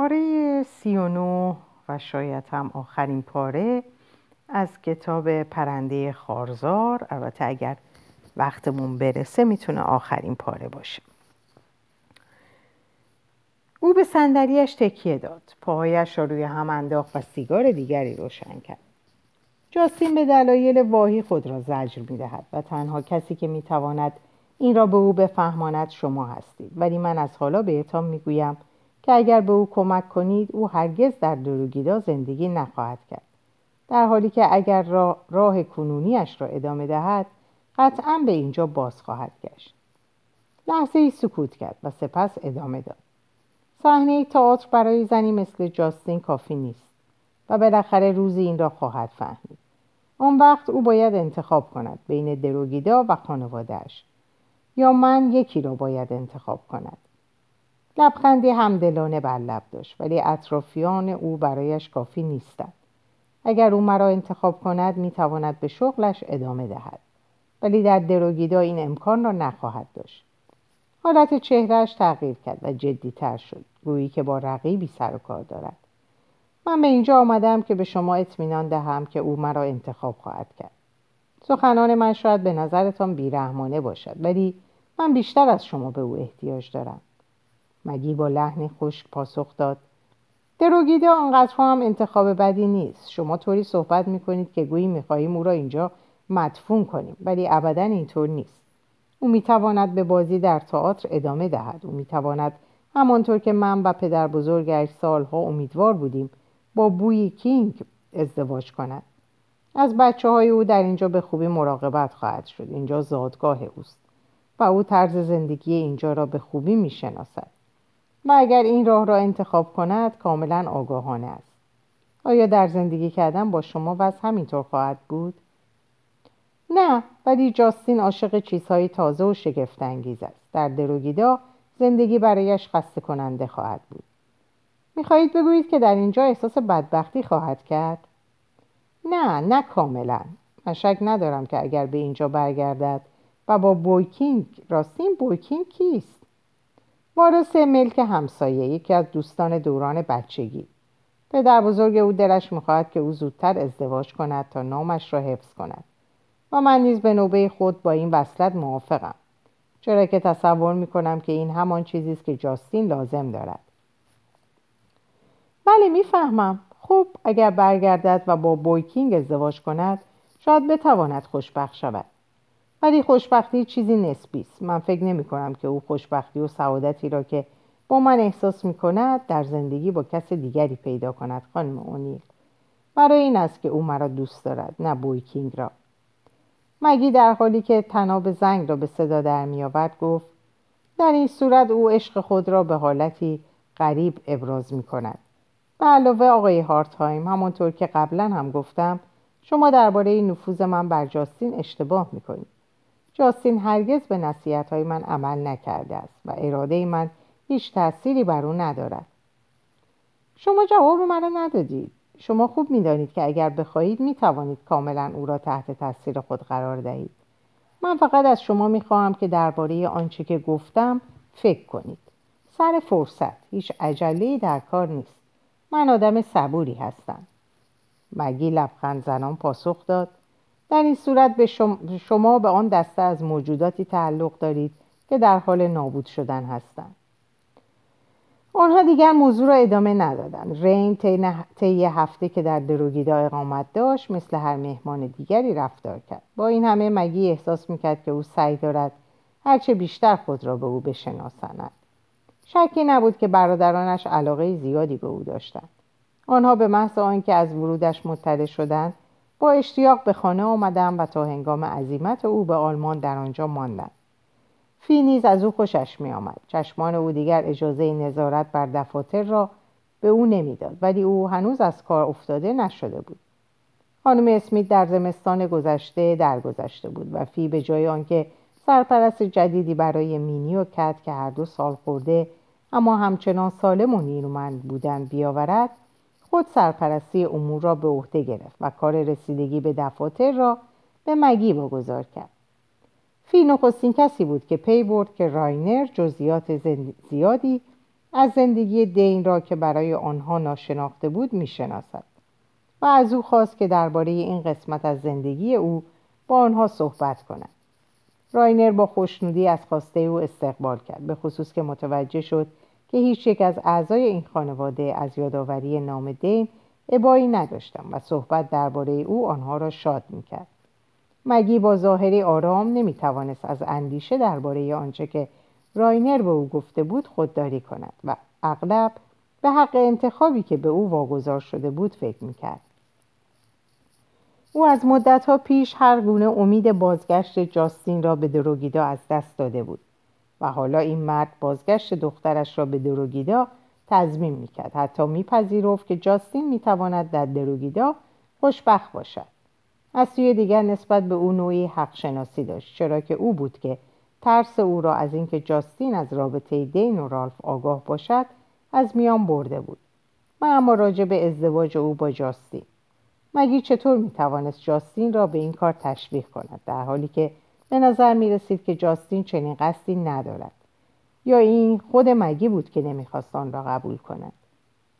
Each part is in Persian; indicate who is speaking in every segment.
Speaker 1: پاره سی و نو و شاید هم آخرین پاره از کتاب پرنده خارزار. البته اگر وقتمون برسه می‌تونه آخرین پاره باشه. او به صندلیاش تکیه داد. پاهایش را روی هم انداخت و سیگار دیگری روشن کرد. جاستین به دلایل واهی خود را زجر می‌دهد و تنها کسی که می‌تواند این را به او بفهماند شما هستید. ولی من از حالا بهتان می‌گویم که اگر به او کمک کنید او هرگز در دروگیدا زندگی نخواهد کرد. در حالی که اگر راه کنونیش را ادامه دهد قطعا به اینجا باز خواهد گشت. لحظه ای سکوت کرد و سپس ادامه داد. صحنه تئاتر برای زنی مثل جاستین کافی نیست و بالاخره روزی این را خواهد فهمید. آن وقت او باید انتخاب کند بین دروگیدا و خانوادهش یا من یکی را باید انتخاب کند. لبخندی همدلانه بر لب داشت ولی اطرافیان او برایش کافی نیستند. اگر او مرا انتخاب کند می‌تواند به شغلش ادامه دهد. ولی در دروگیدا این امکان را نخواهد داشت. حالت چهرهش تغییر کرد و جدیتر شد. گویی که با رقیبی سر و کار دارد. من به اینجا آمدم که به شما اطمینان دهم که او مرا انتخاب خواهد کرد. سخنان من شاید به نظرتان بیرحمانه باشد ولی من بیشتر از شما به او احتیاج دارم. مگی با لحنی خشک پاسخ داد. دروگیده آنقدر هم انتخاب بدی نیست. شما طوری صحبت می‌کنید که گویی می‌خواهیم او را اینجا مدفون کنیم ولی ابدا اینطور نیست. او می‌تواند به بازی در تئاتر ادامه دهد. او می‌تواند همانطور که من و پدر بزرگش سالها امیدوار بودیم با بوی کینگ ازدواج کند. از بچه های او در اینجا به خوبی مراقبت خواهد شد. اینجا زادگاه اوست و او طرز زندگی اینجا را به خوبی می‌شناسد. و اگر این راه را انتخاب کند کاملا آگاهانه است. آیا در زندگی کردن با شما وز همینطور خواهد بود؟ نه ولی جاستین عاشق چیزهای تازه و شگفتانگیز است. در دروگیدا زندگی برایش خسته کننده خواهد بود. می‌خواهید بگویید که در اینجا احساس بدبختی خواهد کرد؟ نه نه کاملا. من شک ندارم که اگر به اینجا برگردد و با بویکینگ راستین بویکینگ کیست؟ وارث ملک همسایه یکی از دوستان دوران بچگی. پدر بزرگ او دلش می‌خواهد که او زودتر ازدواج کند تا نامش را حفظ کند. و من نیز به نوبه خود با این وصلت موافقم. چرا که تصور می‌کنم که این همان چیزی است که جاستین لازم دارد. بله می‌فهمم. خب اگر برگردد و با بویکینگ ازدواج کند شاید بتواند خوشبخت شود. ولی خوشبختی چیزی نسبی است من فکر نمی کنم که او خوشبختی و سعادتی را که با من احساس می کند در زندگی با کس دیگری پیدا کند خانم اونیل. برای این است که او مرا دوست دارد نه بویکینگ را. مگی در حالی که تناب زنگ را به صدا در می آورد گفت در این صورت او عشق خود را به حالتی غریب ابراز می کند به علاوه آقای هارتهایم همانطور که قبلا هم گفتم شما درباره نفوذ من بر جاستین اشتباه می‌کنید. جاستین هرگز به نصیحت های من عمل نکرده است و اراده من هیچ تأثیری بر او ندارد. شما جواب مرا ندادید. شما خوب می‌دانید که اگر بخواهید می‌توانید کاملا او را تحت تاثیر خود قرار دهید. من فقط از شما می‌خواهم که درباره آنچه که گفتم فکر کنید. سر فرصت. هیچ عجله در کار نیست. من آدم صبوری هستم. مگی لبخند زنان پاسخ داد؟ در این صورت به شما, به آن دسته از موجوداتی تعلق دارید که در حال نابود شدن هستند. آنها دیگر موضوع را ادامه ندادند. رین طی هفته که در دروگیدا اقامت داشت مثل هر مهمان دیگری رفتار کرد. با این همه مگی احساس می‌کرد که او سعی دارد هرچه بیشتر خود را به او بشناساند. شکی نبود که برادرانش علاقه زیادی به او داشتند. آنها به محض آنکه از ورودش مطلع شدند با اشتیاق به خانه آمدند و تا هنگام عزیمت او به آلمان در آنجا ماندند فی نیز از او خوشش می آمد. چشمان او دیگر اجازه نظارت بر دفاتر را به او نمی‌داد ولی او هنوز از کار افتاده نشده بود خانم اسمیت در زمستان گذشته درگذشته بود و فی به جای آنکه سرپرست جدیدی برای مینی و کت که هر دو سال خورده اما همچنان سالم و نیرومند بودند بیاورد خود سرپرستی امور را به عهده گرفت و کار رسیدگی به دفاتر را به مگی واگذار کرد. فی نخستین کسی بود که پی برد که راینر جزئیات زیادی از زندگی دین را که برای آنها ناشناخته بود می‌شناسد و از او خواست که درباره این قسمت از زندگی او با آنها صحبت کند. راینر با خوشنودی از خواسته او استقبال کرد به خصوص که متوجه شد که هیچ یک از اعضای این خانواده از یادآوری نام دین ابایی نداشتم و صحبت درباره او آنها را شاد می‌کرد. مگی با ظاهری آرام نمی‌توانست از اندیشه درباره آنچه که راینر به او گفته بود خودداری کند و اغلب به حق انتخابی که به او واگذار شده بود فکر می‌کرد. او از مدتها پیش هر گونه امید بازگشت جاستین را به دروگیدا از دست داده بود. و حالا این مرد بازگشت دخترش را به دروگیدا تضمین می‌کرد. حتی میپذیرفت که جاستین می‌تواند در دروگیدا خوشبخت باشد. از سوی دیگر نسبت به او نوعی حق شناسی داشت چرا که او بود که ترس او را از اینکه جاستین از رابطه دین و رالف آگاه باشد از میان برده بود. و اما راجع به ازدواج او با جاستین. مگی چطور می‌توانست جاستین را به این کار تشویق کند؟ در حالی که به نظر می رسید که جاستین چنین قصدی ندارد. یا این خود مگی بود که نمی‌خواست آن را قبول کند.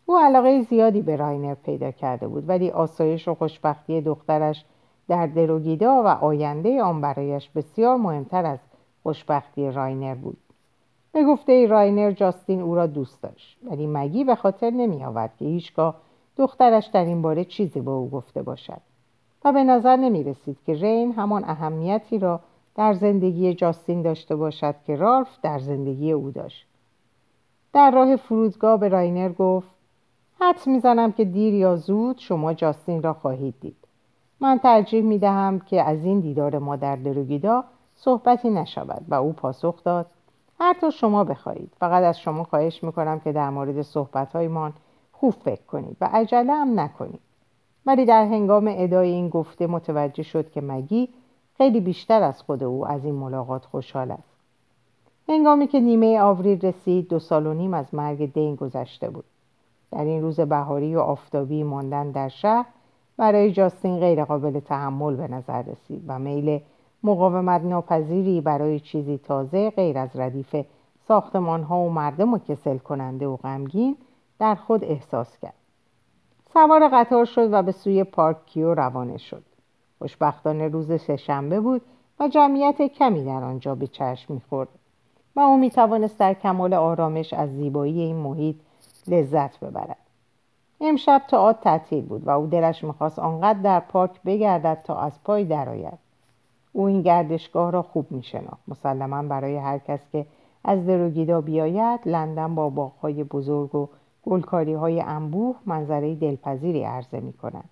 Speaker 1: او علاقه زیادی به راینر پیدا کرده بود ولی آسایش و خوشبختی دخترش در دروگیدا و آینده آن برایش بسیار مهمتر از خوشبختی راینر بود. به گفته راینر جاستین او را دوست داشت ولی مگی به خاطر نمی آورد که هیچگاه دخترش در این باره چیزی به او گفته باشد. و به نظر نمی رسید که رین همان اهمیتی را در زندگی جاستین داشته باشد که رالف در زندگی او داشت. در راه فرودگاه به راینر گفت حد می‌زنم که دیر یا زود شما جاستین را خواهید دید. من ترجیح می دهم که از این دیدار ما در دروگیدا صحبتی نشود و او پاسخ داد. هر طور شما بخواهید. فقط از شما خواهش می‌کنم که در مورد صحبتهایمان خوب فکر کنید و عجله هم نکنید. ولی در هنگام ادای این گفته متوجه شد که مگی خیلی بیشتر از خود او از این ملاقات خوشحال است. هنگامی که نیمه آوریل رسید دو سال و نیم از مرگ دین گذشته بود. در این روز بهاری و آفتابی ماندن در شهر برای جاستین غیر قابل تحمل به نظر رسید و میل مقاومت ناپذیری برای چیزی تازه غیر از ردیف ساختمان ها و مردم و کسل کننده و غمگین در خود احساس کرد. سوار قطار شد و به سوی پارک کیو روانه شد. خوشبختانه روز سهشنبه بود و جمعیت کمی در آنجا به چشم می‌خورد. و او می‌توانست در کمال آرامش از زیبایی این محیط لذت ببرد. امشب تئاتر تعطیل بود و او دلش می‌خواست آنقدر در پارک بگردد تا از پای درآید. او این گردشگاه را خوب میشناخت. مسلما برای هر کس که از دروگیدا بیاید لندن با باغهای بزرگ و گلکاری های انبوه منظره دلپذیری عرضه می کند.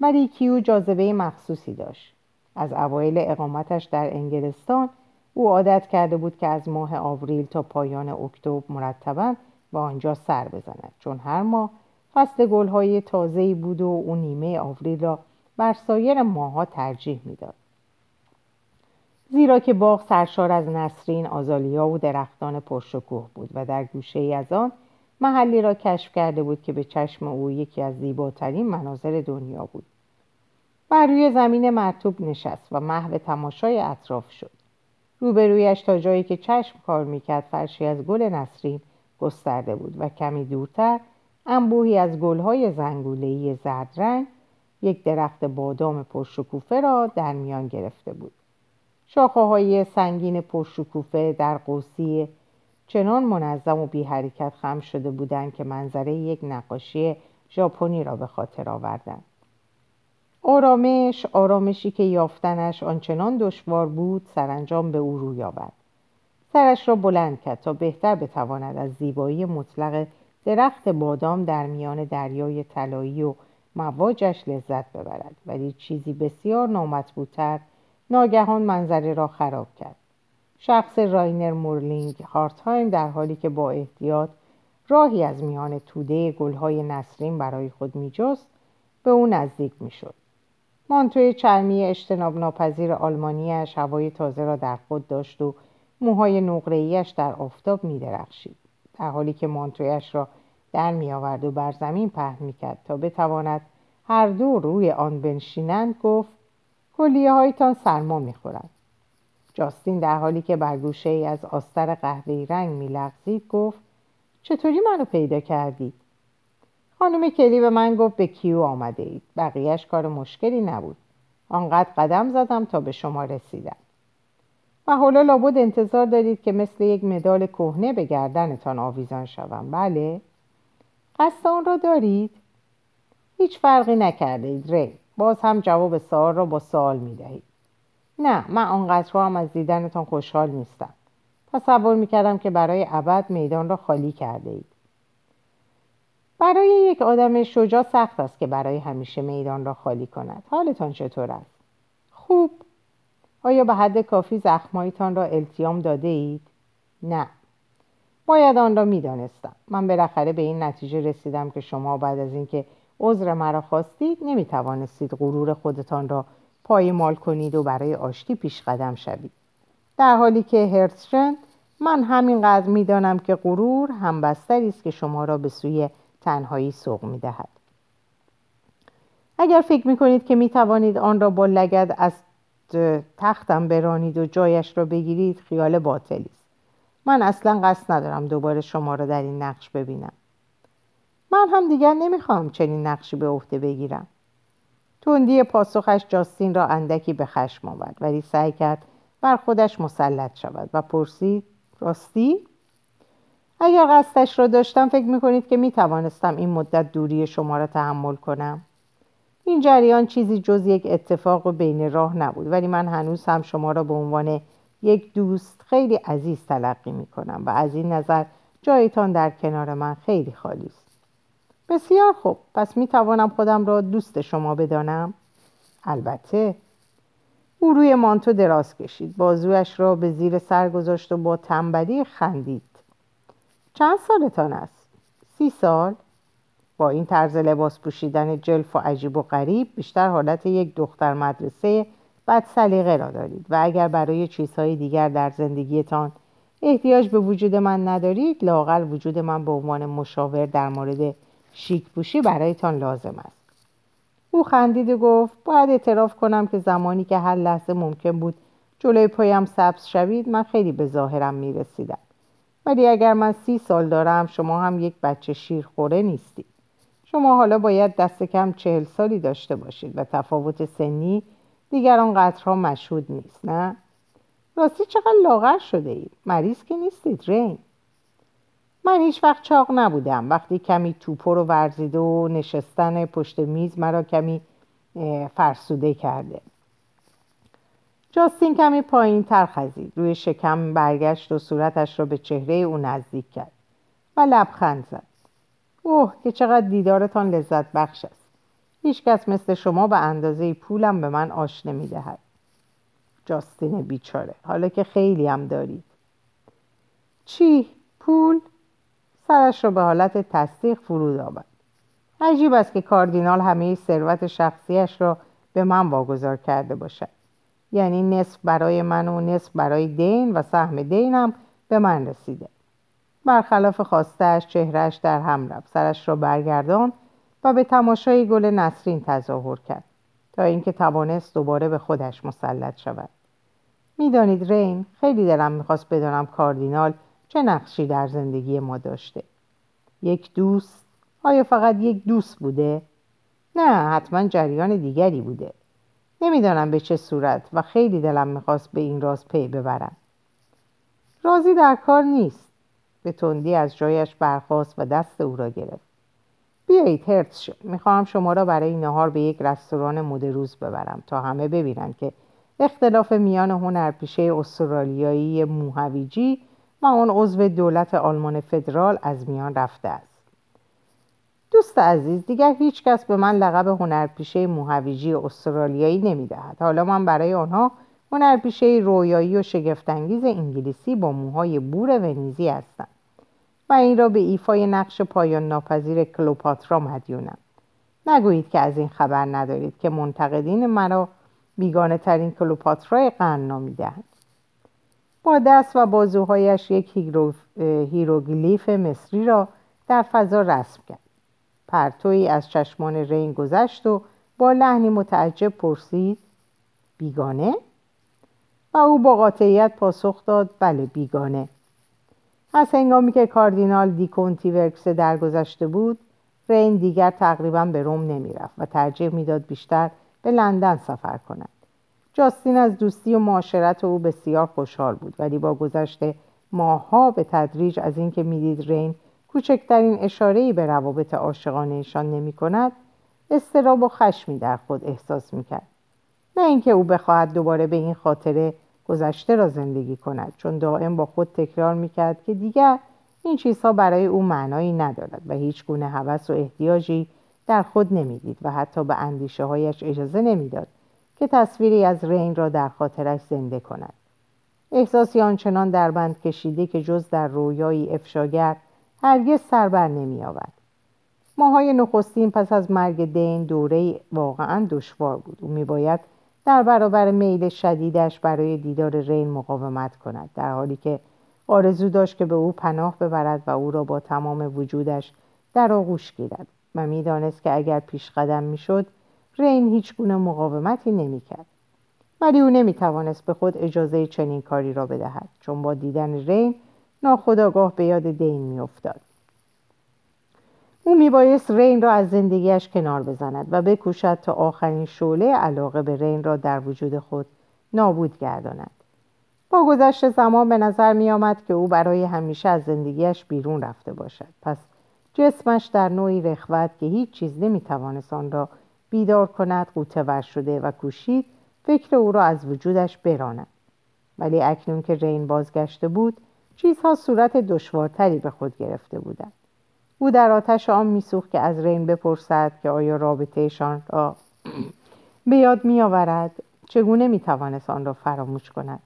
Speaker 1: ولی کیو جاذبه مخصوصی داشت. از اوایل اقامتش در انگلستان او عادت کرده بود که از ماه آوریل تا پایان اکتبر مرتبا به آنجا سر بزند چون هر ماه فصل گلهای تازه‌ای بود و او نیمه آوریل را بر سایر ماهها ترجیح می‌داد زیرا که باغ سرشار از نسرین آزالیا و درختان پرشکوه بود و در گوشه ای از آن محلی را کشف کرده بود که به چشم او یکی از زیباترین مناظر دنیا بود. بر روی زمین مرتوب نشست و محو تماشای اطراف شد. روبرویش تا جایی که چشم کار می‌کرد فرشی از گل نسرین گسترده بود و کمی دورتر انبوهی از گلهای زنگولهی زرد رنگ یک درخت بادام پرشکوفه را در میان گرفته بود. شاخه های سنگین پرشکوفه در قوسی چنان منظم و بی حرکت خم شده بودند که منظره یک نقاشی ژاپنی را به خاطر آوردند. آرامش آرامشی که یافتنش آنچنان دشوار بود سرانجام به او روی آورد سرش را بلند کرد تا بهتر بتواند از زیبایی مطلق درخت بادام در میان دریای طلایی و مواجش لذت ببرد. ولی چیزی بسیار نامطبوعتر ناگهان منظره را خراب کرد. شخص راینر مورلینگ هارتهایم در حالی که با احتیاط راهی از میان توده گلهای نسرین برای خود میجست به او نزدیک می‌شد. مانتوی چرمی اجتناب ناپذیر آلمانیش هوای تازه را در خود داشت و موهای نقره‌ایش در آفتاب میدرخشید. در حالی که مانتویش را در میآورد و بر زمین پهن می‌کرد تا بتواند هر دو روی آن بنشینند گفت کلیه هایتان سرما می‌خورد جاستین در حالی که بر گوشه ای از آستر قهوه‌ای رنگ میلغزید گفت چطوری منو پیدا کردی؟ خانم کلی به من گفت به کیو آمده اید بقیهش کار مشکلی نبود. آنقدر قدم زدم تا به شما رسیدم. و حالا لابد انتظار دارید که مثل یک مدال کهنه به گردنتان آویزان شوم. بله. قصد آن را دارید؟ هیچ فرقی نکرده اید ری باز هم جواب سوال را با سوال می دهید نه من آنقدر هم از دیدنتان خوشحال نیستم. تصور می‌کردم که برای ابد میدان را خالی کرده اید. برای یک آدم شجاع سخت است که برای همیشه میدان را خالی کند. حالتان چطور است؟ خوب. آیا به حد کافی زخمایتان را التیام داده اید؟ نه. باید آن را می‌دانستم. من بالاخره به این نتیجه رسیدم که شما بعد از اینکه عذر مرا خواستید نمی توانستید غرور خودتان را پایمال کنید و برای آشتی پیش قدم شوید. در حالی که هرتشن من همینقدر می‌دانم که غرور همبستری است که شما را به سوی تنهایی سوق می دهد. اگر فکر می کنید که می توانید آن را با لگد از تختم برانید و جایش را بگیرید خیال باطلی است. من اصلا قصد ندارم دوباره شما را در این نقش ببینم. من هم دیگر نمی‌خواهم چنین نقشی به عهده بگیرم. تندی پاسخش جاستین را اندکی به خشم آورد ولی سعی کرد بر خودش مسلط شود و پرسید راستی؟ اگر قصدش را داشتم فکر می‌کنید که می‌توانستم این مدت دوری شما را تحمل کنم. این جریان چیزی جز یک اتفاق و بین راه نبود ولی من هنوز هم شما را به عنوان یک دوست خیلی عزیز تلقی می کنم و از این نظر جایتان در کنار من خیلی خالی است. بسیار خوب. پس می توانم خودم را دوست شما بدانم؟ البته. او روی مانتو دراز کشید. بازویش را به زیر سر گذاشت و با تنبلی خندید. چند سالتان است؟ سی سال؟ با این طرز لباس پوشیدن جلف و عجیب و غریب بیشتر حالت یک دختر مدرسه بد سلیقه را دارید و اگر برای چیزهای دیگر در زندگیتان احتیاج به وجود من ندارید لاقل وجود من به عنوان مشاور در مورد شیک پوشی برایتان لازم است او خندید و گفت باید اعتراف کنم که زمانی که هر لحظه ممکن بود جلوی پایم سبز شوید من خیلی به ظاهرم می رسیدم ولی اگر من سی سال دارم شما هم یک بچه شیرخوره نیستید شما حالا باید دست کم چهل سالی داشته باشید و تفاوت سنی دیگر آنقدرها مشهود نیست نه؟ راستی چقدر لاغر شده اید؟ مریض که نیستید رین من هیچ وقت چاق نبودم. وقتی کمی توپو رو ورزیده و نشستن پشت میز مرا کمی فرسوده کرده. جاستین کمی پایین تر خزید. روی شکم برگشت و صورتش را به چهره او نزدیک کرد و لبخند زد. اوه که چقدر دیدارتان لذت بخش است. هیچکس مثل شما به اندازه پولم به من آش نمی‌دهد. جاستین بیچاره حالا که خیلی هم دارید. چی؟ پول؟ سرش را به حالت تصدیق فرود آورد. عجیب است که کاردینال همه ثروت شخصیش را به من واگذار کرده باشد. یعنی نصف برای من و نصف برای دین و سهم دینم به من رسیده. برخلاف خواستهاش چهرهش در هم رفت. سرش را برگردان و به تماشای گل نسرین تظاهر کرد تا اینکه توانست دوباره به خودش مسلط شود. می‌دانید رین خیلی دلم می‌خواست بدانم کاردینال چه نقشی در زندگی ما داشته؟ یک دوست؟ آیا فقط یک دوست بوده؟ نه حتما جریان دیگری بوده. نمی‌دانم به چه صورت و خیلی دلم می‌خواست به این راز پی ببرم. رازی در کار نیست. به تندی از جایش برخاست و دست او را گرفت. بیایید هرتز شد می‌خواهم شما را برای نهار به یک رستوران مد روز ببرم تا همه ببینند که اختلاف میان هنرپیشه استرالیایی موهویجی و آن عضو دولت آلمان فدرال از میان رفته است. دوست عزیز دیگر هیچ کس به من لقب هنرپیشه موهویجی استرالیایی نمی‌دهد. حالا من برای آنها هنرپیشه رویایی و شگفتانگیز انگلیسی با موهای بور ونیزی هستم و این را به ایفای نقش پایان ناپذیر کلوپاترا مدیونم. نگویید که از این خبر ندارید که منتقدین مرا بیگانه ترین کلوپاترای قرن نامیدهند با دست و بازوهایش یک هیروگلیف مصری را در فضا رسم کرد. پرتویی از چشمان رین گذشت و با لحنی متعجب پرسید بیگانه؟ و او با قاطعیت پاسخ داد بله بیگانه. از هنگامی که کاردینال دیکونتی ورکس درگذشته بود رین دیگر تقریبا به روم نمی‌رفت و ترجیح می‌داد بیشتر به لندن سفر کند. جاستین از دوستی و معاشرت او بسیار خوشحال بود ولی با گذشت ماهها به تدریج از اینکه می‌دید رین کوچکترین اشارهای به روابط عاشقانهشان نمی کند استراب و خشمی در خود احساس می کرد. نه اینکه او بخواهد دوباره به این خاطره گذشته را زندگی کند چون دائم با خود تکرار می کرد که دیگر این چیزها برای او معنایی ندارد و هیچ گونه هوس و احتیاجی در خود نمی‌دید و حتی به اندیشه هایش اجازه نمی‌داد که تصویری از رین را در خاطرش زنده کند. احساسی آنچنان در بند کشیده که جز در رویایی افشاگر هرگز سر بر نمی آورد ماهای نخستین پس از مرگ دین دوره واقعا دشوار بود. او میباید در برابر میل شدیدش برای دیدار رین مقاومت کند در حالی که آرزو داشت که به او پناه ببرد و او را با تمام وجودش در آغوش گیرد. و می‌دانست که اگر پیش قدم می‌شد رین هیچ گونه مقاومتی نمی‌کرد. ولی او نمی‌توانست به خود اجازه چنین کاری را بدهد چون با دیدن رین ناخداگاه به یاد دین میافتاد. او میبایست رین را از زندگیش کنار بزند و بکوشد تا آخرین شعله علاقه به رین را در وجود خود نابود گرداند. با گذشت زمان به نظر می آمد که او برای همیشه از زندگیش بیرون رفته باشد. پس جسمش در نوعی رخوت که هیچ چیز نمی توانست آن را بیدار کند قوطه شده و کوشید فکر او را از وجودش براند. ولی اکنون که رین بازگشته بود چیزها صورت دشوارتری به خود گرفته بودند. او در آتش آن میسوخت که از رین بپرسد که آیا رابطهشان را به یاد میآورد؟ چگونه می‌توانست آن را فراموش کند؟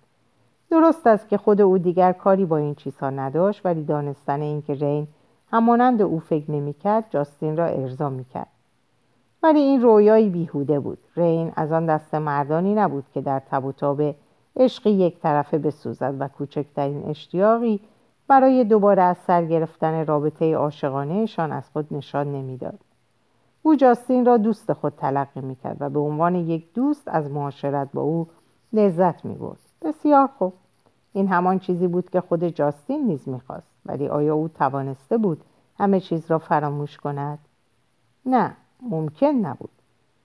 Speaker 1: درست است که خود او دیگر کاری با این چیزها نداشت ولی دانستن اینکه رین همانند او فکر نمی‌کرد جاستین را ارضا می‌کرد. ولی این رویایی بیهوده بود. رین از آن دست مردانی نبود که در تب و تاب عشقی یک طرفه بسوزد و کوچکترین اشتیاقی برای دوباره از سر گرفتن رابطه عاشقانهشان از خود نشان نمی‌داد. او جاستین را دوست خود تلقی می‌کرد و به عنوان یک دوست از معاشرت با او لذت می‌برد. بسیار خوب. این همان چیزی بود که خود جاستین نیز می‌خواست ولی آیا او توانسته بود همه چیز را فراموش کند؟ نه. ممکن نبود.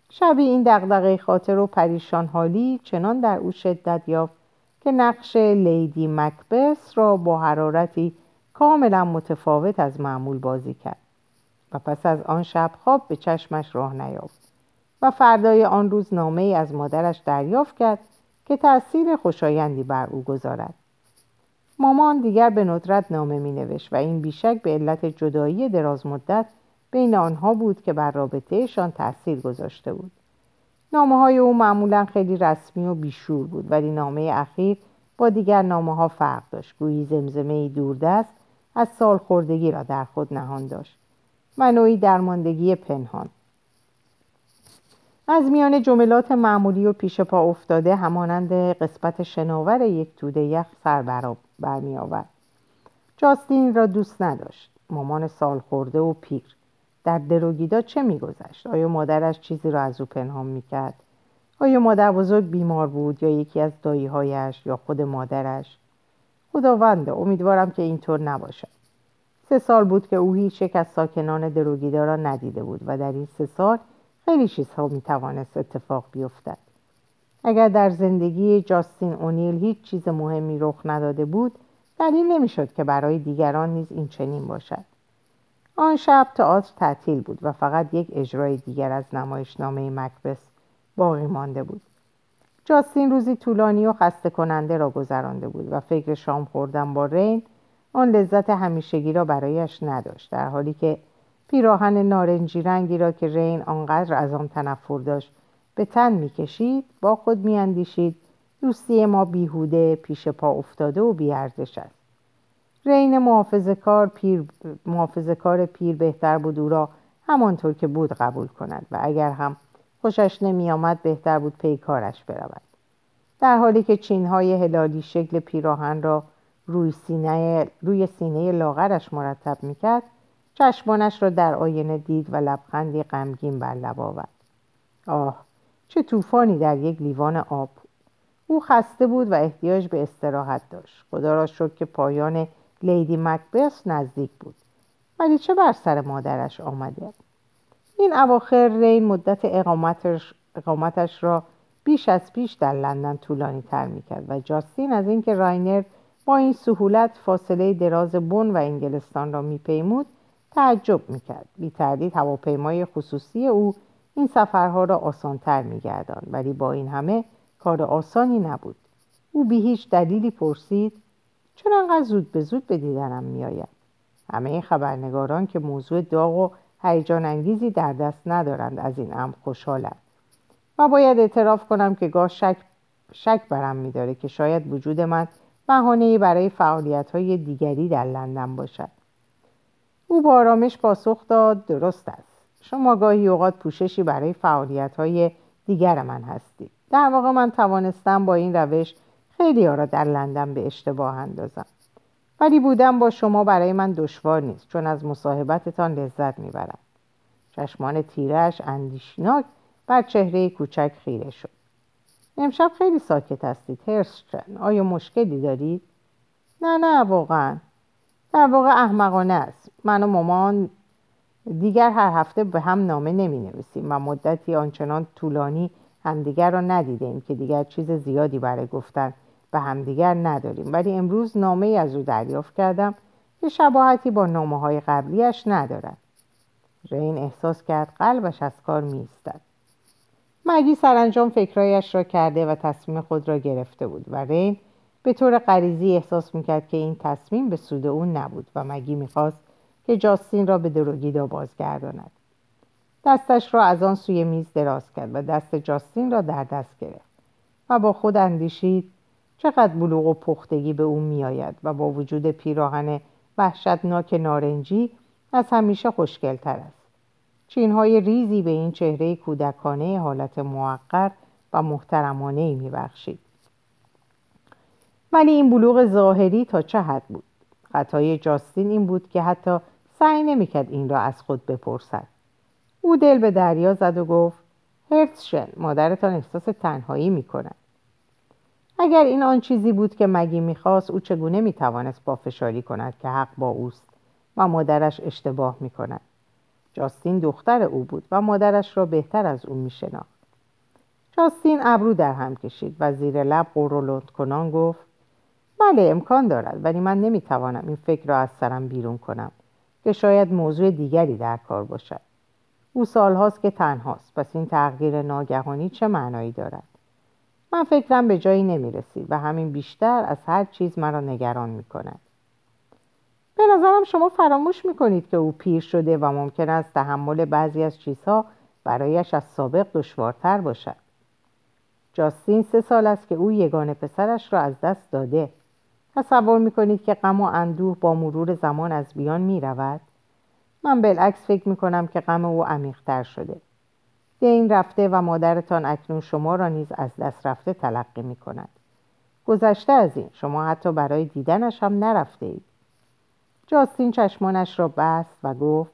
Speaker 1: شبی این دغدغه خاطر و پریشان حالی چنان در او شدت یافت که نقش لیدی مکبس را با حرارتی کاملا متفاوت از معمول بازی کرد و پس از آن شب خواب به چشمش راه نیافت و فردای آن روز نامه ای از مادرش دریافت کرد که تأثیر خوشایندی بر او گذارد. مامان دیگر به ندرت نامه می نوشت و این بیشک به علت جدایی دراز مدت بین آنها بود که بر رابطهشان تأثیر گذاشته بود. نامه های او معمولا خیلی رسمی و بیشور بود ولی نامه اخیر با دیگر نامه ها فرق داشت. گویی زمزمه دوردست از سال خوردگی را در خود نهان داشت. و نوعی درماندگی پنهان. از میان جملات معمولی و پیش پا افتاده همانند قسمت شناور یک توده یخ سر برمی آورد جاستین را دوست نداشت. مامان سال خورده و پیر. در دروگیدا چه میگذشت؟ آیا مادرش چیزی را از او پنهان می‌کرد؟ آیا مادر بزرگ بیمار بود یا یکی از داییهایش یا خود مادرش؟ خداونده امیدوارم که اینطور نباشد. سه سال بود که او هیچ یک از ساکنان دروگیدا را ندیده بود و در این سه سال خیلی چیزها می‌توانست اتفاق بیفتد. اگر در زندگی جاستین اونیل هیچ چیز مهمی رخ نداده بود دلیل نمی‌شد که برای دیگران نیز این چنین باشد. آن شب تئاتر تعطیل بود و فقط یک اجرای دیگر از نمایشنامه مکبس باقی مانده بود. جاستین روزی طولانی و خسته کننده را گذرانده بود و فکر شام خوردن با رین آن لذت همیشگی را برایش نداشت در حالی که پیراهن نارنجی رنگی را که رین آنقدر از آن تنفر داشت به تن می‌کشید با خود میاندیشید دوستی ما بیهوده پیش پا افتاده و بیارزش است. رین محافظ کار پیر, کار پیر بهتر بود او را همانطور که بود قبول کند و اگر هم خوشش نمی آمد بهتر بود پی کارش برود. در حالی که چینهای هلالی شکل پیراهن را روی سینه, روی سینه لاغرش مرتب می‌کرد چشمانش را در آینه دید و لبخندی غمگین بر لب آورد. آه چه طوفانی در یک لیوان آب او خسته بود و احتیاج به استراحت داشت. خدا را شکر که پایان لیدی مکبس نزدیک بود. ولی چه بر سر مادرش آمده؟ این اواخر رین مدت اقامتش, اقامتش را بیش از پیش در لندن طولانی تر می‌کرد و جاستین از اینکه راینر با این سهولت فاصله دراز بن و انگلستان را میپیمود تعجب می‌کرد. بی تردید هواپیمای خصوصی او این سفرها را آسانتر میگردان ولی با این همه کار آسانی نبود. او بی هیچ دلیلی پرسید چرا انقدر زود به زود به دیدنم میآید. همه خبرنگاران که موضوع داغ و هیجان انگیزی در دست ندارند از این امر خوشحالند. و باید اعتراف کنم که گاه شک, شک برم میداره که شاید وجود من بهانهای برای فعالیت های دیگری در لندن باشد. او با آرامش پاسخ داد درست است. شما گاهی اوقات پوششی برای فعالیت های دیگر من هستید. در واقع من توانستم با این روش خیلی ها را در لندن به اشتباه اندازم. ولی بودم با شما برای من دشوار نیست چون از مصاحبتتان لذت می‌برم. چشمان تیرش اندیشناک بر چهره کوچک خیره شد. امشب خیلی ساکت هستید هرسترن آیا مشکلی دارید؟ نه نه واقعا. در واقع احمقانه است. من و مامان دیگر هر هفته به هم نامه نمی نویسیم و مدتی آنچنان طولانی همدیگر را ندیدیم که دیگر چیز زیادی برای گفتن به همدیگر نداریم. ولی امروز نامه از او دریافت کردم که شباهتی با نامه های قبلیش ندارد. رین احساس کرد قلبش از کار می ایستد مگی سرانجام فکرایش را کرده و تصمیم خود را گرفته بود و رین به طور غریزی احساس می‌کرد که این تصمیم به سود او نبود و مگی می‌خواست که جاستین را به دروگیدا بازگرداند. دستش را از آن سوی میز دراز کرد و دست جاستین را در دست گرفت و با خود اندیشید چقدر بلوغ و پختگی به او میآید و با وجود پیراهن وحشتناک نارنجی از همیشه خوشگلتر است. چینهای ریزی به این چهره کودکانه حالت موقر و محترمانه ای میبخشید. ولی این بلوغ ظاهری تا چه حد بود؟ خطای جاستین این بود که حتی سعی نمی‌کرد این را از خود بپرسد. او دل به دریا زد و گفت هرتشن مادرتان احساس تنهایی می‌کند. اگر این آن چیزی بود که مگی می‌خواست او چگونه می‌توانست با فشاری کند که حق با اوست و مادرش اشتباه می‌کند؟ جاستین دختر او بود و مادرش را بهتر از او میشناخت. جاستین ابرو در هم کشید. و زیر لب قرولند کنان گفت بله امکان دارد ولی من نمی‌توانم این فکر را از سرم بیرون کنم که شاید موضوع دیگری در کار باشد. او سالهاست که تنهاست پس این تغییر ناگهانی چه معنایی دارد؟ من فکرم به جایی نمی‌رسید و همین بیشتر از هر چیز مرا نگران می‌کند به نظرم شما فراموش می‌کنید که او پیر شده و ممکن است تحمل بعضی از چیزها برایش از سابق دشوارتر باشد. جاستین سه سال است که او یگانه پسرش را از دست داده. تصور می‌کنید که غم و اندوه با مرور زمان از بیان می‌رود؟ من بالعکس فکر می‌کنم که غم او عمیقتر شده. این رفته و مادرتان اکنون شما را نیز از دست رفته تلقی می‌کند گذشته از این شما حتی برای دیدنش هم نرفته اید. جاستین چشمانش را بست و گفت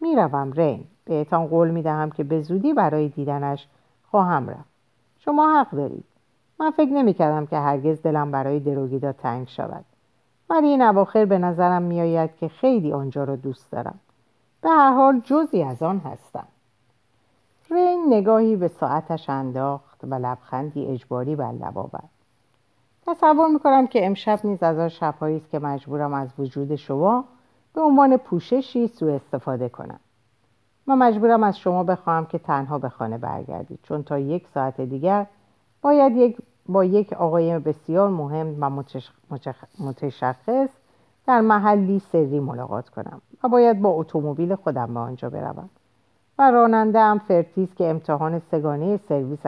Speaker 1: می‌روم رین. بهتان قول می‌دهم که به زودی برای دیدنش خواهم رفت. شما حق دارید. من فکر نمی کردم که هرگز دلم برای دروگیدا تنگ شود. ولی این اواخر به نظرم میآید که خیلی آنجا را دوست دارم. به هر حال جزی از آن هستم. رین نگاهی به ساعتش انداخت و لبخندی اجباری بر لب آورد. تصور می‌کنم که امشب نیز از آن شبهایی است که مجبورم از وجود شما به عنوان پوششی سوء استفاده کنم. من مجبورم از شما بخواهم که تنها به خانه برگردید چون تا یک ساعت دیگر باید یک با یک آقای بسیار مهم و متشخص در محلی سری ملاقات کنم و باید با اتومبیل خودم به آنجا بروم. و راننده ام فریتز که امتحان سه‌گانه سرویس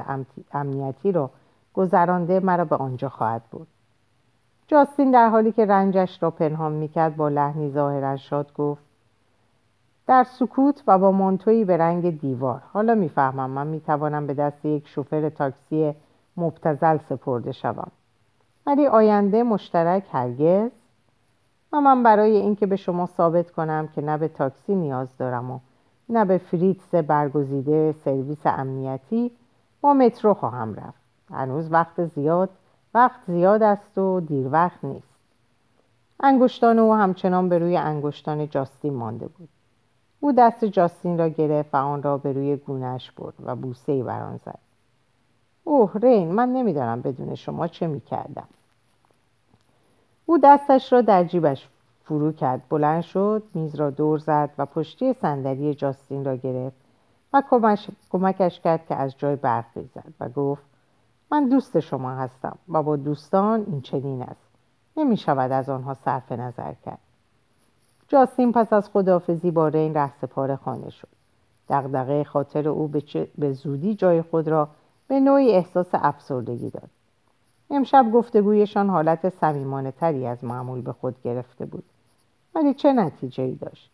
Speaker 1: امنیتی را گذرانده مرا به آنجا خواهد برد. جاستین در حالی که رنجش را پنهان می‌کرد با لحنی ظاهرا شاد گفت در سکوت و با مانتویی به رنگ دیوار. حالا می‌فهمم من می‌توانم به دست یک شوفر تاکسی مبتزل سپرده شوم. ولی آینده مشترک هرگز؟ و من برای اینکه به شما ثابت کنم که نه به تاکسی نیاز دارم و نه به فریتس برگزیده سرویس امنیتی با مترو خواهم رفت. هنوز وقت زیاد وقت زیاد است و دیر وقت نیست. انگشتان او همچنان به روی انگشتان جاستین مانده بود. او دست جاستین را گرفت و آن را به روی گونهش برد و بوسه ای بر آن زد. اوه رین من نمی‌دانم بدون شما چه می‌کردم. او دستش را در جیبش فرو کرد. بلند شد میز را دور زد و پشتی صندلی جاستین را گرفت و کمکش کرد که از جای برخیزد و گفت من دوست شما هستم و با دوستان این چنین است. نمی شود از آنها صرف نظر کرد. جاستین پس از خدافزی با رین رهسپار خانه شد. دغدغه خاطر او به زودی جای خود را به نوعی احساس افسردگی داد. امشب گفتگویشان حالت سمیمانه تری از معمول به خود گرفته بود. ولی چه نتیجه ای داشت؟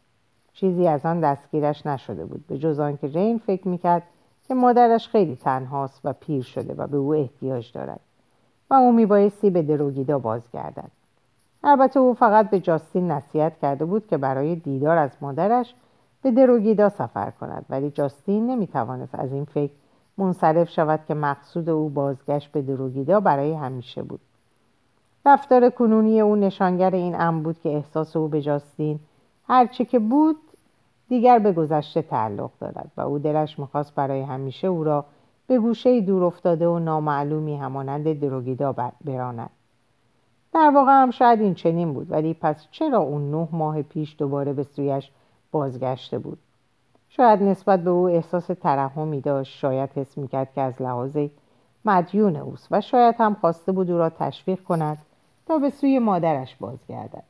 Speaker 1: چیزی از آن دستگیرش نشده بود به جز آنکه رین فکر می‌کرد که مادرش خیلی تنهاست و پیر شده و به او احتیاج دارد و او میبایستی به دروگیدا بازگردد. البته او فقط به جاستین نصیحت کرده بود که برای دیدار از مادرش به دروگیدا سفر کند ولی جاستین نمی‌توانست از این فکر منصرف شود که مقصود او بازگشت به دروگیدا برای همیشه بود. رفتار کنونی او نشانگر این امر بود که احساس او به جاستین هرچه که بود دیگر به گذشته تعلق دارد و او دلش می‌خواست برای همیشه او را به گوشه دور افتاده و نامعلومی همانند دروگیدا براند. در واقع هم شاید این چنین بود ولی پس چرا اون نه ماه پیش دوباره به سویش بازگشته بود؟ شاید نسبت به او احساس ترحمی داشت. شاید حس می‌کرد که از لحاظ مدیون اوست و شاید هم خواسته بود او را تشویق کند تا به سوی مادرش بازگردد.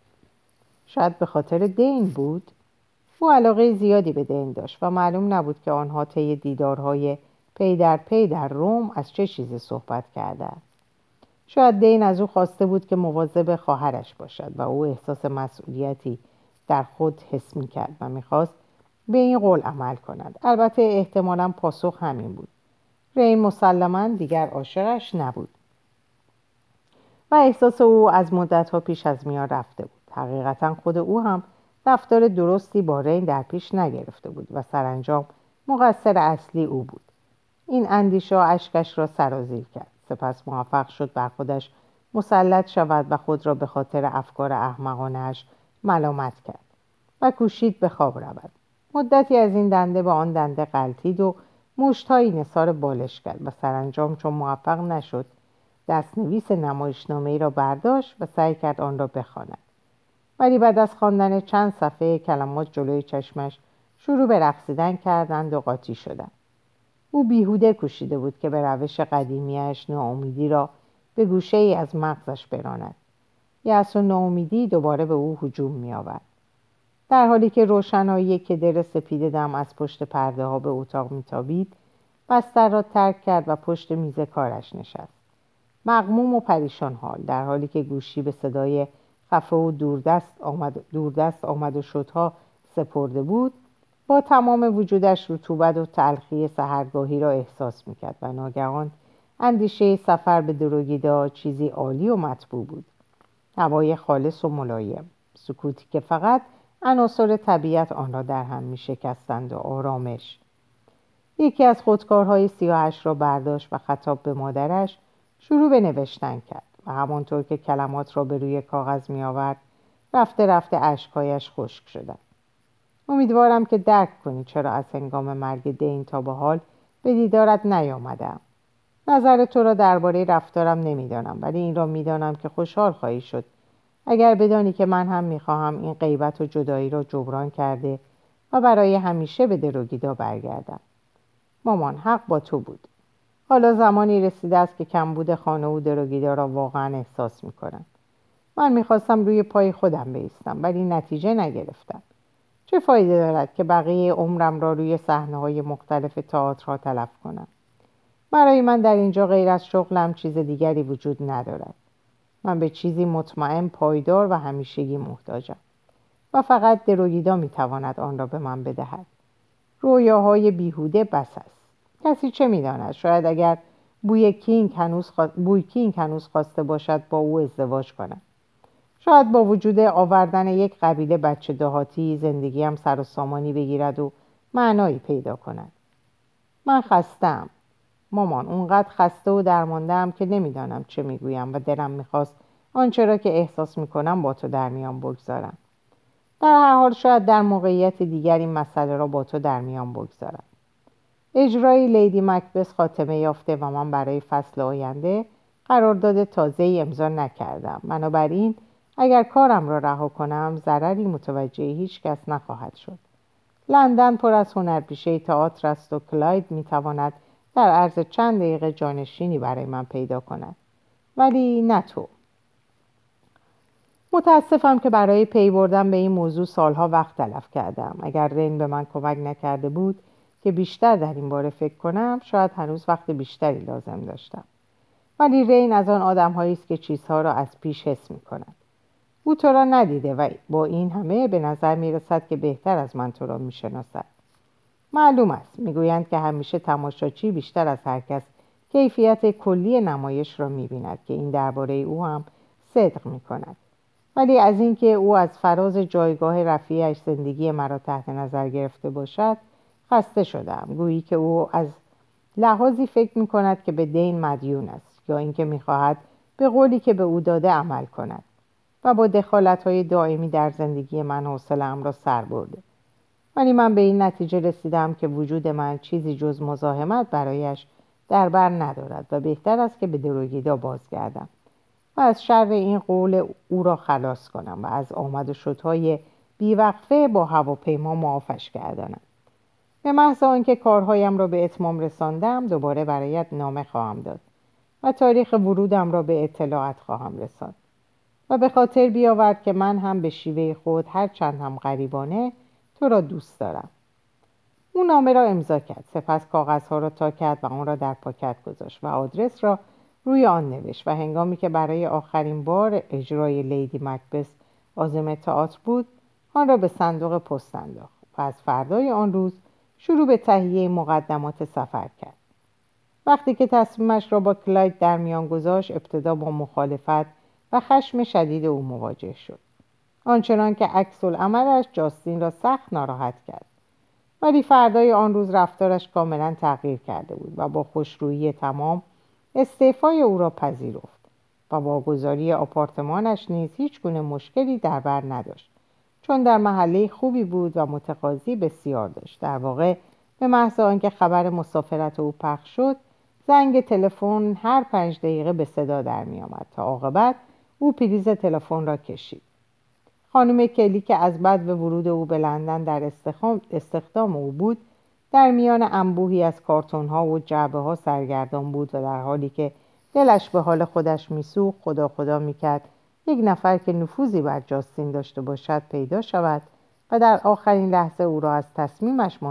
Speaker 1: شاید به خاطر دین بود. او علاقه زیادی به دین داشت و معلوم نبود که آنها طی دیدارهای پی در پی در روم از چه چیزی صحبت کردند. شاید دین از او خواسته بود که مواظب خواهرش باشد و او احساس مسئولیتی در خود حس می کرد و می‌خواست به این قول عمل کند. البته احتمالا پاسخ همین بود. رین مسلما دیگر عاشقش نبود. و احساس او از مدتها پیش از میان رفته بود. حقیقتا خود او هم رفتار درستی با رین در پیش نگرفته بود و سرانجام مقصر اصلی او بود. این اندیشه اشکش را سرازیر کرد. سپس موفق شد بر خودش مسلط شود و خود را به خاطر افکار احمقانش ملامت کرد و کوشید به خواب رود. مدتی از این دنده به آن دنده قلتید و موشتهایی نصار بالش کرد و سرانجام چون موفق نشد دستنویس نمایشنامه ای را برداشت و سعی کرد آن را بخواند. ولی بعد از خواندن چند صفحه کلمات جلوی چشمش شروع به رقصیدن کردند و قاطی شدند. او بیهوده کوشیده بود که به روش قدیمیش ناامیدی را به گوشه ای از مغزش براند. یأس و ناامیدی دوباره به او هجوم می آورد. در حالی که روشنایی که در سپید دم از پشت پرده ها به اتاق میتابید بستر را ترک کرد و پشت میز کارش نشست. مغموم و پریشان حال در حالی که گوشی به صدای خفه و دوردست آمد, دوردست آمد و شدها سپرده بود با تمام وجودش رطوبت و تلخی سهرگاهی را احساس می‌کرد و ناگهان اندیشه سفر به دروگیدا چیزی عالی و مطبوع بود. هوای خالص و ملایم سکوتی که فقط عناصر طبیعت آن را در هم می شکستند و آرامش. یکی از خودکارهای سیاهش را برداشت و خطاب به مادرش شروع به نوشتن کرد و همانطور که کلمات را به روی کاغذ می آورد رفته رفته اشکایش خشک شدند. امیدوارم که درک کنی چرا از هنگام مرگ دین تا به حال به دیدارت نیامدم. نظر تو را درباره رفتارم نمی‌دانم ولی این را می‌دانم که خوشحال خواهی شد اگر بدانی که من هم می‌خواهم این غیبت و جدایی را جبران کرده و برای همیشه به دروگیدا برگردم. مامان حق با تو بود. حالا زمانی رسیده است که کمبود خانه و دروگیدا را واقعا احساس می‌کنم. من می‌خواستم روی پای خودم بیستم ولی نتیجه نگرفتم. چه فایده دارد که بقیه عمرم را روی صحنه های مختلف تئاترها تلف کنم؟ برای من در اینجا غیر از شغلم چیز دیگری وجود ندارد. من به چیزی مطمئن پایدار و همیشگی محتاجم و فقط دروگیدا می‌تواند آن را به من بدهد. رویاهای بیهوده بس است. کسی چه می‌داند؟ شاید اگر بوی کینگ هنوز, بوی کینگ هنوز خواسته باشد با او ازدواج کنم. شاید با وجود آوردن یک قبیله بچه دهاتی زندگی هم سر و سامانی بگیرد و معنایی پیدا کند. من خستم مامان اونقدر خسته و درماندم که نمی‌دانم چه می‌گویم و دلم می‌خواست آنچه را که احساس می‌کنم با تو در میان بگذارم. در هر حال شاید در موقعیت دیگر این مسئله را با تو در میان بگذارم. اجرای لیدی مکبس خاتمه یافته و من برای فصل آینده قرارداد تازه امضا نکردم. بنابراین اگر کارم را رها کنم ضرری متوجه هیچ کس نخواهد شد. لندن پر از هنرپیشه تئاتر است و کلاید می‌تواند در عرض چند دقیقه جانشینی برای من پیدا کند. ولی نه تو. متاسفم که برای پی بردن به این موضوع سالها وقت تلف کردم. اگر رین به من کمک نکرده بود که بیشتر در این باره فکر کنم شاید هنوز وقت بیشتری لازم داشتم. ولی رین از آن آدم است که چیزها را از پیش حس می کند او تو را ندیده و با این همه به نظر می رسد که بهتر از من تو را می شناسد معلوم است. می‌گویند که همیشه تماشاچی بیشتر از هر کس کیفیت کلی نمایش را می بیند که این درباره او هم صدق می کند ولی از اینکه او از فراز جایگاه رفیعش زندگی مرا تحت نظر گرفته باشد خسته شدم گویی که او از لحاظی فکر می کند که به دین مدیون است یا اینکه می‌خواهد به قولی که به او داده عمل کند و با دخالت های دائمی در زندگی من حوصلهام را سر برده. ولی من به این نتیجه رسیدم که وجود من چیزی جز مزاحمت برایش در بر ندارد و بهتر است که به دروگیدا بازگردم و از شر این قول او را خلاص کنم و از آمد و شدهای بیوقفه با هواپیما معافش گردانم به محض آنکه کارهایم را به اتمام رساندم دوباره برایت نامه خواهم داد و تاریخ ورودم را به اطلاعات خواهم رساند و به خاطر بیاورد که من هم به شیوه خود هر چند هم غریبانه تو را دوست دارم. او نامه را امضا کرد. سپس کاغذها را تا کرد و آن را در پاکت گذاشت و آدرس را روی آن نوشت و هنگامی که برای آخرین بار اجرای لیدی مکبس آزم تئاتر بود آن را به صندوق پست انداخت و از فردای آن روز شروع به تهیه مقدمات سفر کرد. وقتی که تصمیمش را با کلاید در میان گذاشت ابتدا با مخالفت و خشم شدید او مواجه شد. آنچنان که عکس عملش جاستین را سخت ناراحت کرد. ولی فردای آن روز رفتارش کاملا تغییر کرده بود و با خوشرویی تمام استعفای او را پذیرفت و واگذاری آپارتمانش نیز هیچ گونه مشکلی در بر نداشت چون در محله خوبی بود و متقاضی بسیار داشت. در واقع به محض آنکه خبر مسافرت او پخش شد زنگ تلفن هر پنج دقیقه به صدا در می آمد تا عاقبت او پریز تلفن را کشید. خانم کلی که از بعد به ورود او به لندن در استخدام او بود در میان انبوهی از کارتون ها و جعبه ها سرگردان بود و در حالی که دلش به حال خودش میسوخ خدا خدا می‌کرد یک نفر که نفوذی بر جاستین داشته باشد پیدا شود و در آخرین لحظه او را از تصمیمش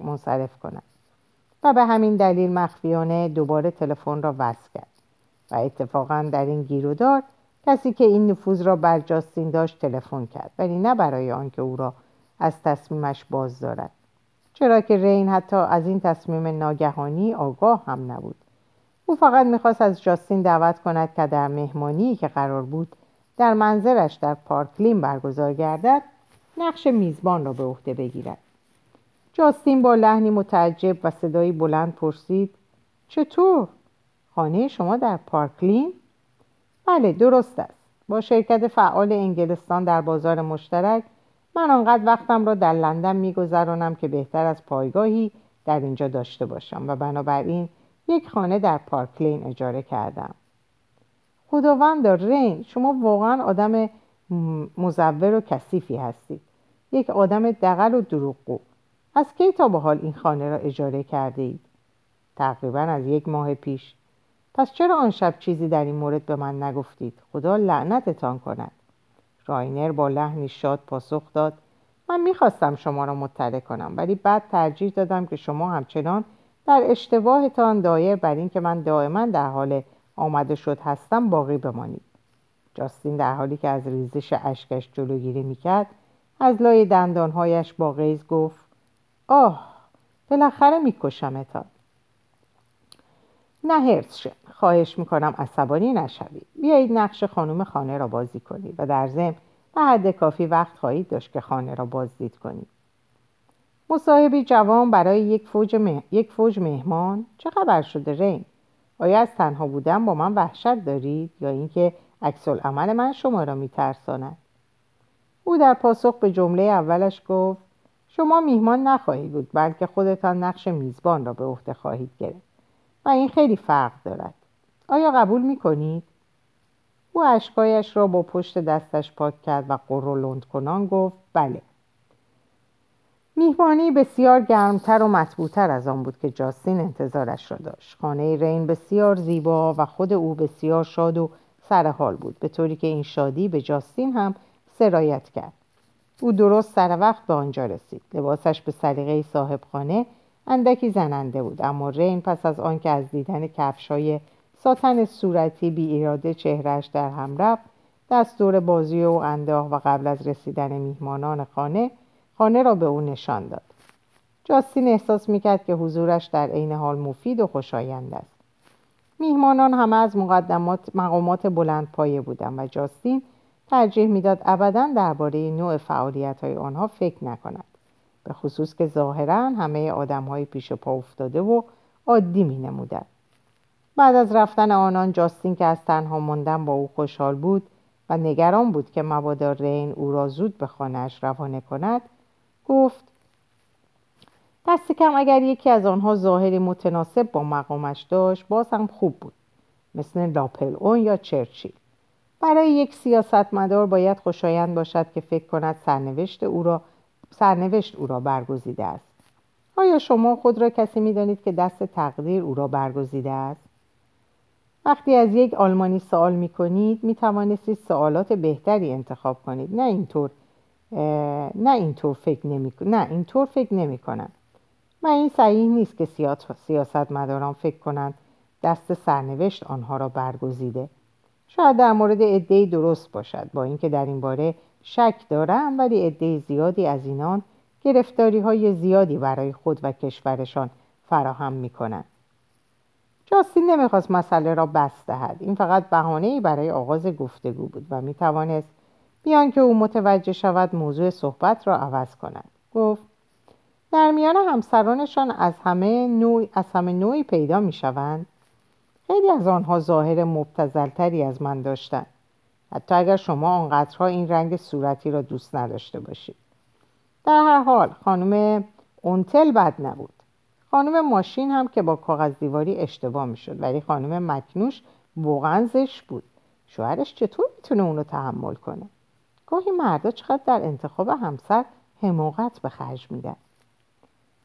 Speaker 1: منصرف کند و به همین دلیل مخفیانه دوباره تلفن را وصل کرد و اتفاقا در این گیرودار کسی که این نفوذ را بر جاستین داشت تلفن کرد ولی نه برای آنکه او را از تصمیمش باز دارد چرا که رین حتی از این تصمیم ناگهانی آگاه هم نبود او فقط می‌خواست از جاستین دعوت کند که در مهمانی که قرار بود در منظرش در پارکلین برگزار گردد نقش میزبان را به عهده بگیرد جاستین با لحنی متعجب و صدایی بلند پرسید چطور؟ خانه شما در پارکلین؟ بله درست است. با شرکت فعال انگلستان در بازار مشترک من آنقدر وقتم را در لندن میگذرانم که بهتر از پایگاهی در اینجا داشته باشم و بنابراین یک خانه در پارکلین اجاره کردم. خداوند رین شما واقعا آدم مزور و کثیفی هستید. یک آدم دقل و دروغگو. از کی تا به حال این خانه را اجاره کرده اید؟ تقریبا از یک ماه پیش. پس چرا آن شب چیزی در این مورد به من نگفتید؟ خدا لعنتتان کند. راینر با لحنی شاد پاسخ داد من می‌خواستم شما را مطلع کنم ولی بعد ترجیح دادم که شما همچنان در اشتباهتان دایر بر اینکه من دائما در حال آمده شد هستم باقی بمانید. جاستین در حالی که از ریزش اشکش جلوگیری می‌کرد از لای دندانهایش با غیز گفت آه بالاخره میکشمتان. نه هرس خواهش می‌کنم عصبانی نشوید بیایید نقش خانم خانه را بازی کنید و در ضمن به حد کافی وقت خواهید داشت که خانه را بازدید کنید مصاحبی جوان برای یک فوج, یک فوج مهمان؟ چه خبر شده رین؟ آیا از تنها بودن با من وحشت دارید یا اینکه عکس عمل من شما را میترساند؟ او در پاسخ به جمله اولش گفت شما میهمان نخواهید بود بلکه خودتان نقش میزبان را به عهده خواهید گرفت. و این خیلی فرق دارد. آیا قبول می‌کنید؟ او اشکایش را با پشت دستش پاک کرد و قر کنان گفت بله. میهمانی بسیار گرمتر و مطبوعتر از آن بود که جاستین انتظارش را داشت. خانه رین بسیار زیبا و خود او بسیار شاد و سرحال بود به طوری که این شادی به جاستین هم سرایت کرد. او درست سر وقت به آنجا رسید. لباسش به سلیقه صاحب خانه اندکی زننده بود. اما رین پس از آنکه از دیدن کفشای ساتن صورتی بی ایراده چهرش در هم رفت دست دور بازی و انداخت و قبل از رسیدن میهمانان خانه خانه را به او نشان داد. جاستین احساس می‌کرد که حضورش در عین حال مفید و خوشایند است. میهمانان همه از مقدمات مقامات بلند پایه بودند و جاستین ترجیح می‌داد ابدا درباره نوع فعالیت های آنها فکر نکند. به خصوص که ظاهرا همه آدم های پیش پا افتاده و عادی می نمودن. بعد از رفتن آنان جاستین که از تنها ماندن با او خوشحال بود و نگران بود که مبادا رین او را زود به خانهاش روانه کند گفت دست کم اگر یکی از آنها ظاهری متناسب با مقامش داشت باز هم خوب بود مثل لاپل اون یا چرچیل برای یک سیاستمدار باید خوشایند باشد که فکر کند سرنوشت او را سرنوشت او را برگزیده است. آیا شما خود را کسی می‌دانید که دست تقدیر او را برگزیده است؟ وقتی از یک آلمانی سوال می کنید می توانستید سوالات بهتری انتخاب کنید. نه اینطور نه اینطور فکر نمی نه اینطور فکر نمی کنم. و این صحیح نیست که سیاست مداران فکر کنند دست سرنوشت آنها را برگزیده. شاید در مورد عدهای درست باشد با اینکه در این باره شک دارم ولی عده زیادی از اینان گرفتاری های زیادی برای خود و کشورشان فراهم می کنند. جاستین نمی‌خواست مسئله را بست دهد. این فقط بهانه برای آغاز گفتگو بود و می توانست بیان که او متوجه شود موضوع صحبت را عوض کند. گفت در میان همسرانشان از همه نوع از همه نوعی پیدا می شوند خیلی از آنها ظاهر مبتزلتری از من داشتند. حتی اگر شما آنقدرها این رنگ صورتی را دوست نداشته باشید. در هر حال خانم اونتل بد نبود. خانم ماشین هم که با کاغذ دیواری اشتباه می‌شد ولی خانم مکنوش واقعا زشت بود. شوهرش چطور می‌تونه اونو تحمل کنه؟ گاهی مردا چقدر در انتخاب همسر حماقت به خرج میدن.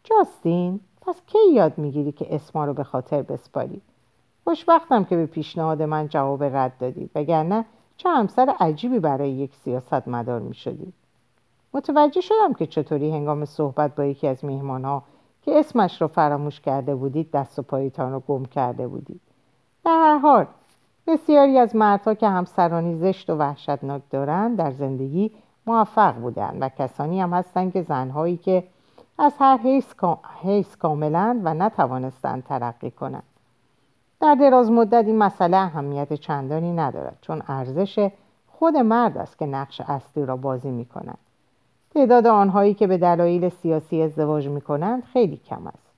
Speaker 1: جاستین پس کی یاد می‌گیری که اسما رو به خاطر بسپاری؟ خوشبختم که به پیشنهاد من جواب رد دادی وگرنه چه همسر عجیبی برای یک سیاست مدار می شدی. متوجه شدم که چطوری هنگام صحبت با یکی از میهمانها که اسمش را فراموش کرده بودید دست و پایتان را گم کرده بودید در هر حال بسیاری از مردها که همسرانی زشت و وحشتناک دارند در زندگی موفق بودند و کسانی هم هستند که زنهایی که از هر حیث کاملند و نتوانستند ترقی کنند در دراز مدت این مسئله اهمیت چندانی ندارد چون ارزش خود مرد است که نقش اصلی را بازی می کند. تعداد آنهایی که به دلایل سیاسی ازدواج می کنند خیلی کم است.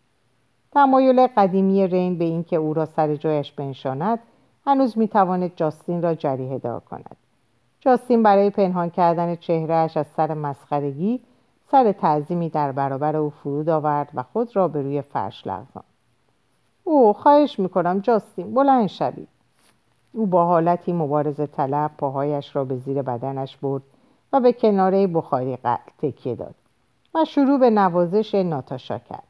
Speaker 1: تمایل قدیمی رین به اینکه او را سر جایش بنشاند هنوز می تواند جاستین را جریه دار کند. جاستین برای پنهان کردن چهرهش از سر مسخرگی سر تعظیمی در برابر او فرود آورد و خود را به روی فرش لغزاند. او خواهش می‌کنم جاستین بلند شوید. او با حالتی مبارزه طلب پاهایش را به زیر بدنش برد و به کناره بخاری تکیه داد و شروع به نوازش ناتاشا کرد.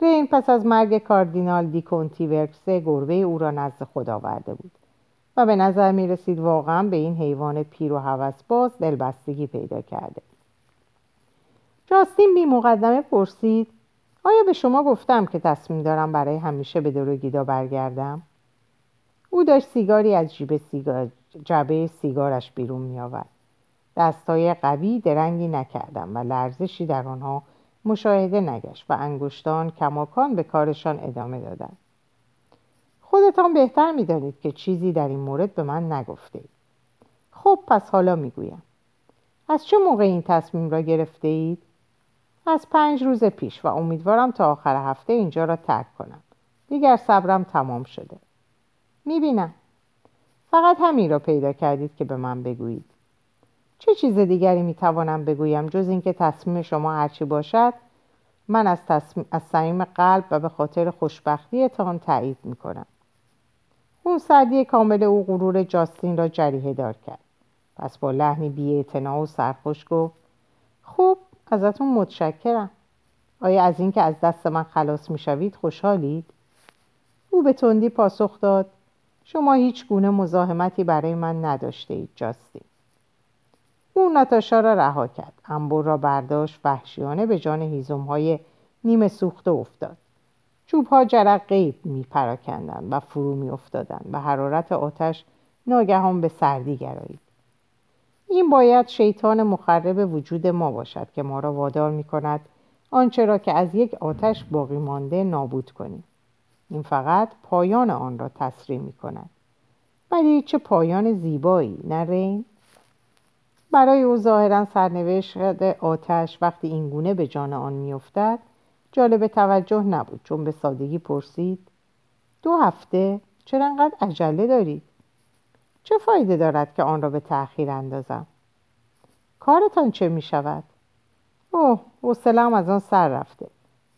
Speaker 1: رین پس از مرگ کاردینال دیکونتی ورکسه گربه او را نزد خود آورده بود و به نظر می رسید واقعا به این حیوان پیر و باز دلبستگی پیدا کرده. جاستین بی مقدمه پرسید آیا به شما گفتم که تصمیم دارم برای همیشه به دروگیدا برگردم؟ او داشت سیگاری از جیب سیگار جبه سیگارش بیرون می آورد. دستای قوی درنگی نکردم و لرزشی در آنها مشاهده نگشت و انگشتان کماکان به کارشان ادامه دادند. خودتان بهتر می‌دانید که چیزی در این مورد به من نگفته اید. خب پس حالا می‌گویم. از چه موقع این تصمیم را گرفته اید؟ از پنج روز پیش و امیدوارم تا آخر هفته اینجا را ترک کنم. دیگر صبرم تمام شده. می‌بینم. فقط همین را پیدا کردید که به من بگویید. چه چیز دیگری می‌توانم بگویم جز اینکه تصمیم شما هرچی باشد؟ من از, تصمیم، از صمیم قلب و به خاطر خوشبختیتان تایید می‌کنم. اون سردی کامل او غرور جاستین را جریه دار کرد. پس با لحنی بی و سرخوش گفت خوب ازتون متشکرم. آیا از اینکه از دست من خلاص می‌شوید خوشحالید؟ او به تندی پاسخ داد شما هیچ گونه مزاحمتی برای من نداشته اید جاستین. او ناتاشا را رها کرد انبور را برداشت وحشیانه به جان هیزم های نیمه سوخته افتاد. چوب ها جرق غیب می پراکندن و فرو می افتادن و حرارت آتش ناگهان به سردی گرایید. این باید شیطان مخرب وجود ما باشد که ما را وادار می کند آنچه را که از یک آتش باقی مانده نابود کنیم. این فقط پایان آن را تصریح می کند ولی چه پایان زیبایی نه رین؟ برای او ظاهرا سرنوشت آتش وقتی اینگونه به جان آن میافتد جالب توجه نبود چون به سادگی پرسید دو هفته چرا انقدر عجله دارید؟ چه فایده دارد که آن را به تأخیر اندازم؟ کارتان چه می شود؟ اوه حوصلهام از آن سر رفته.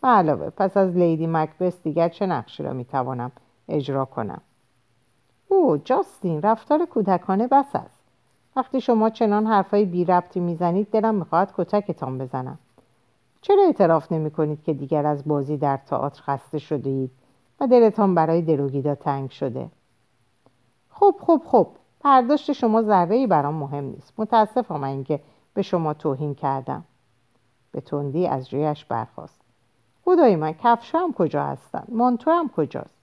Speaker 1: علاوه پس از لیدی مکبس دیگر چه نقشی را می‌توانم اجرا کنم؟ او جاستین رفتار کودکانه بس است. وقتی شما چنان حرفای بی ربطی می‌زنید دلم می‌خواهد کتکتان بزنم. چرا اعتراف نمی کنید که دیگر از بازی در تئاتر خسته شده اید و دلتان برای دروگیدا تنگ شده؟ خب خب خب پرداشت شما ذره ای برام مهم نیست. متاسفم اینکه به شما توهین کردم. به تندی از رویش برخواست خدای من کفشم کجا هستن؟ هم کجاست؟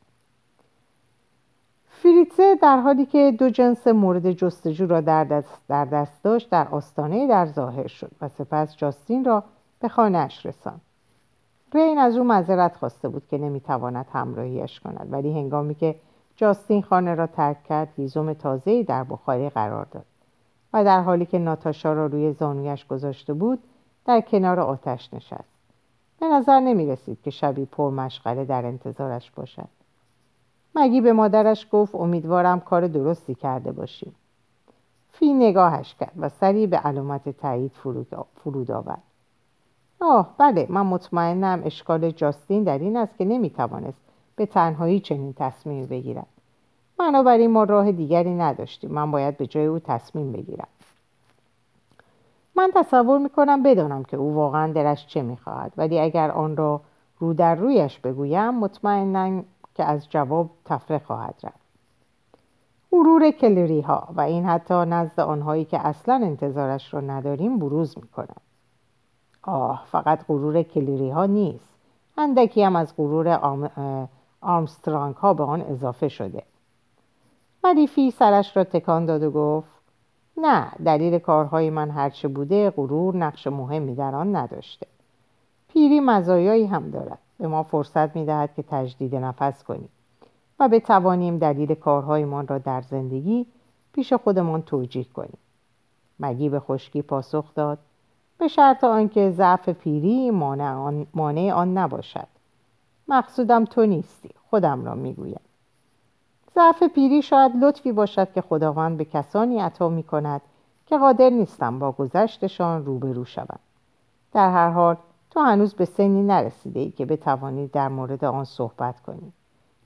Speaker 1: فریتزه در حالی که دو جنس مورد جستجو را در دست, در دست داشت در آستانه در ظاهر شد و سپس جاستین را به خانهاش رساند. رین از او معذرت خواسته بود که نمی‌تواند همراهیش کند ولی هنگامی که جاستین خانه را ترک کرد هیزم تازه‌ای در بخاری قرار داد. و در حالی که ناتاشا را روی زانویش گذاشته بود در کنار آتش نشست. به نظر نمی رسید که شبی پر مشغله در انتظارش باشد. مگی به مادرش گفت امیدوارم کار درستی کرده باشیم. فی نگاهش کرد و سری به علامت تایید فرود آورد. آه بله من مطمئنم اشکال جاستین در این است که نمی‌توانست به تنهایی چنین تصمیمی بگیرد بنابراین ما راه دیگری نداشتیم. من باید به جای او تصمیم بگیرم. من تصور می‌کنم بدانم که او واقعا دلش چه می‌خواهد. ولی اگر آن را رو در رویش بگویم مطمئنا که از جواب تفره خواهد رفت. غرور کلری ها و این حتی نزد آنهایی که اصلا انتظارش را نداریم بروز می‌کنند آه فقط غرور کلیری ها نیست. اندکی هم از غرور آم... آرمسترانگ ها به آن اضافه شده. ولی فی سرش را تکان داد و گفت نه دلیل کارهای من هرچه بوده غرور نقش مهمی در آن نداشته. پیری مزایایی هم دارد. به ما فرصت می‌دهد که تجدید نفس کنیم و بتوانیم دلیل کارهایمان را در زندگی پیش خودمان توجیه کنیم. مگی به خشکی پاسخ داد به شرط آنکه ضعف پیری مانع آن, مانع آن نباشد. مقصودم تو نیستی. خودم را می‌گویم. ضعف پیری شاید لطفی باشد که خداوند به کسانی عطا می کند که قادر نیستم با گذشتشان روبرو شوند در هر حال تو هنوز به سنی نرسیده ای که بتوانی در مورد آن صحبت کنی.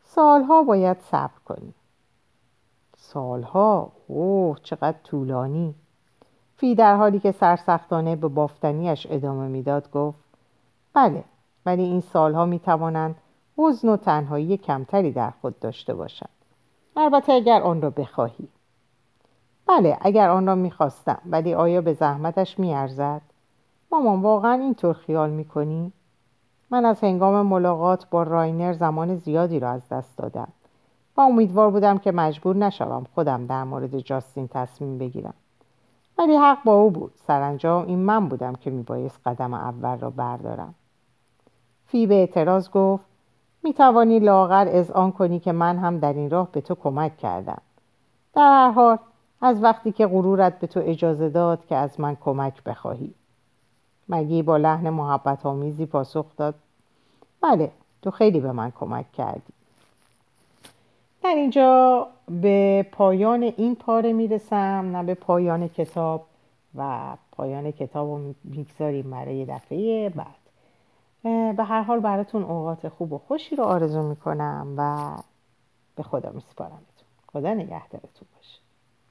Speaker 1: سالها باید صبر کنی. سالها؟ اوه چقدر طولانی! فی در حالی که سرسختانه به بافتنیش ادامه می‌داد گفت بله ولی این سالها می توانند حزن و تنهایی کمتری در خود داشته باشند البته اگر آن را بخواهی. بله اگر آن را می‌خواستم ولی آیا به زحمتش میارزد؟ مامان واقعا اینطور خیال می‌کنی؟ من از هنگام ملاقات با راینر زمان زیادی را از دست دادم. و امیدوار بودم که مجبور نشوم خودم در مورد جاستین تصمیم بگیرم. ولی حق با او بود. سرانجام این من بودم که میبایست قدم اول را بردارم. فی به اعتراض گفت می توانی لاغر از آن کنی که من هم در این راه به تو کمک کردم. در هر حال از وقتی که غرورت به تو اجازه داد که از من کمک بخواهی. مگی با لحن محبت آمیزی پاسخ داد؟ بله تو خیلی به من کمک کردی. در اینجا به پایان این پاره می‌رسم نه به پایان کتاب و پایان کتاب رو می‌گذاریم برای دفعه بعد. به هر حال براتون اوقات خوب و خوشی رو آرزو می‌کنم و به خدا میسپارمتون. خدا نگهدارتون.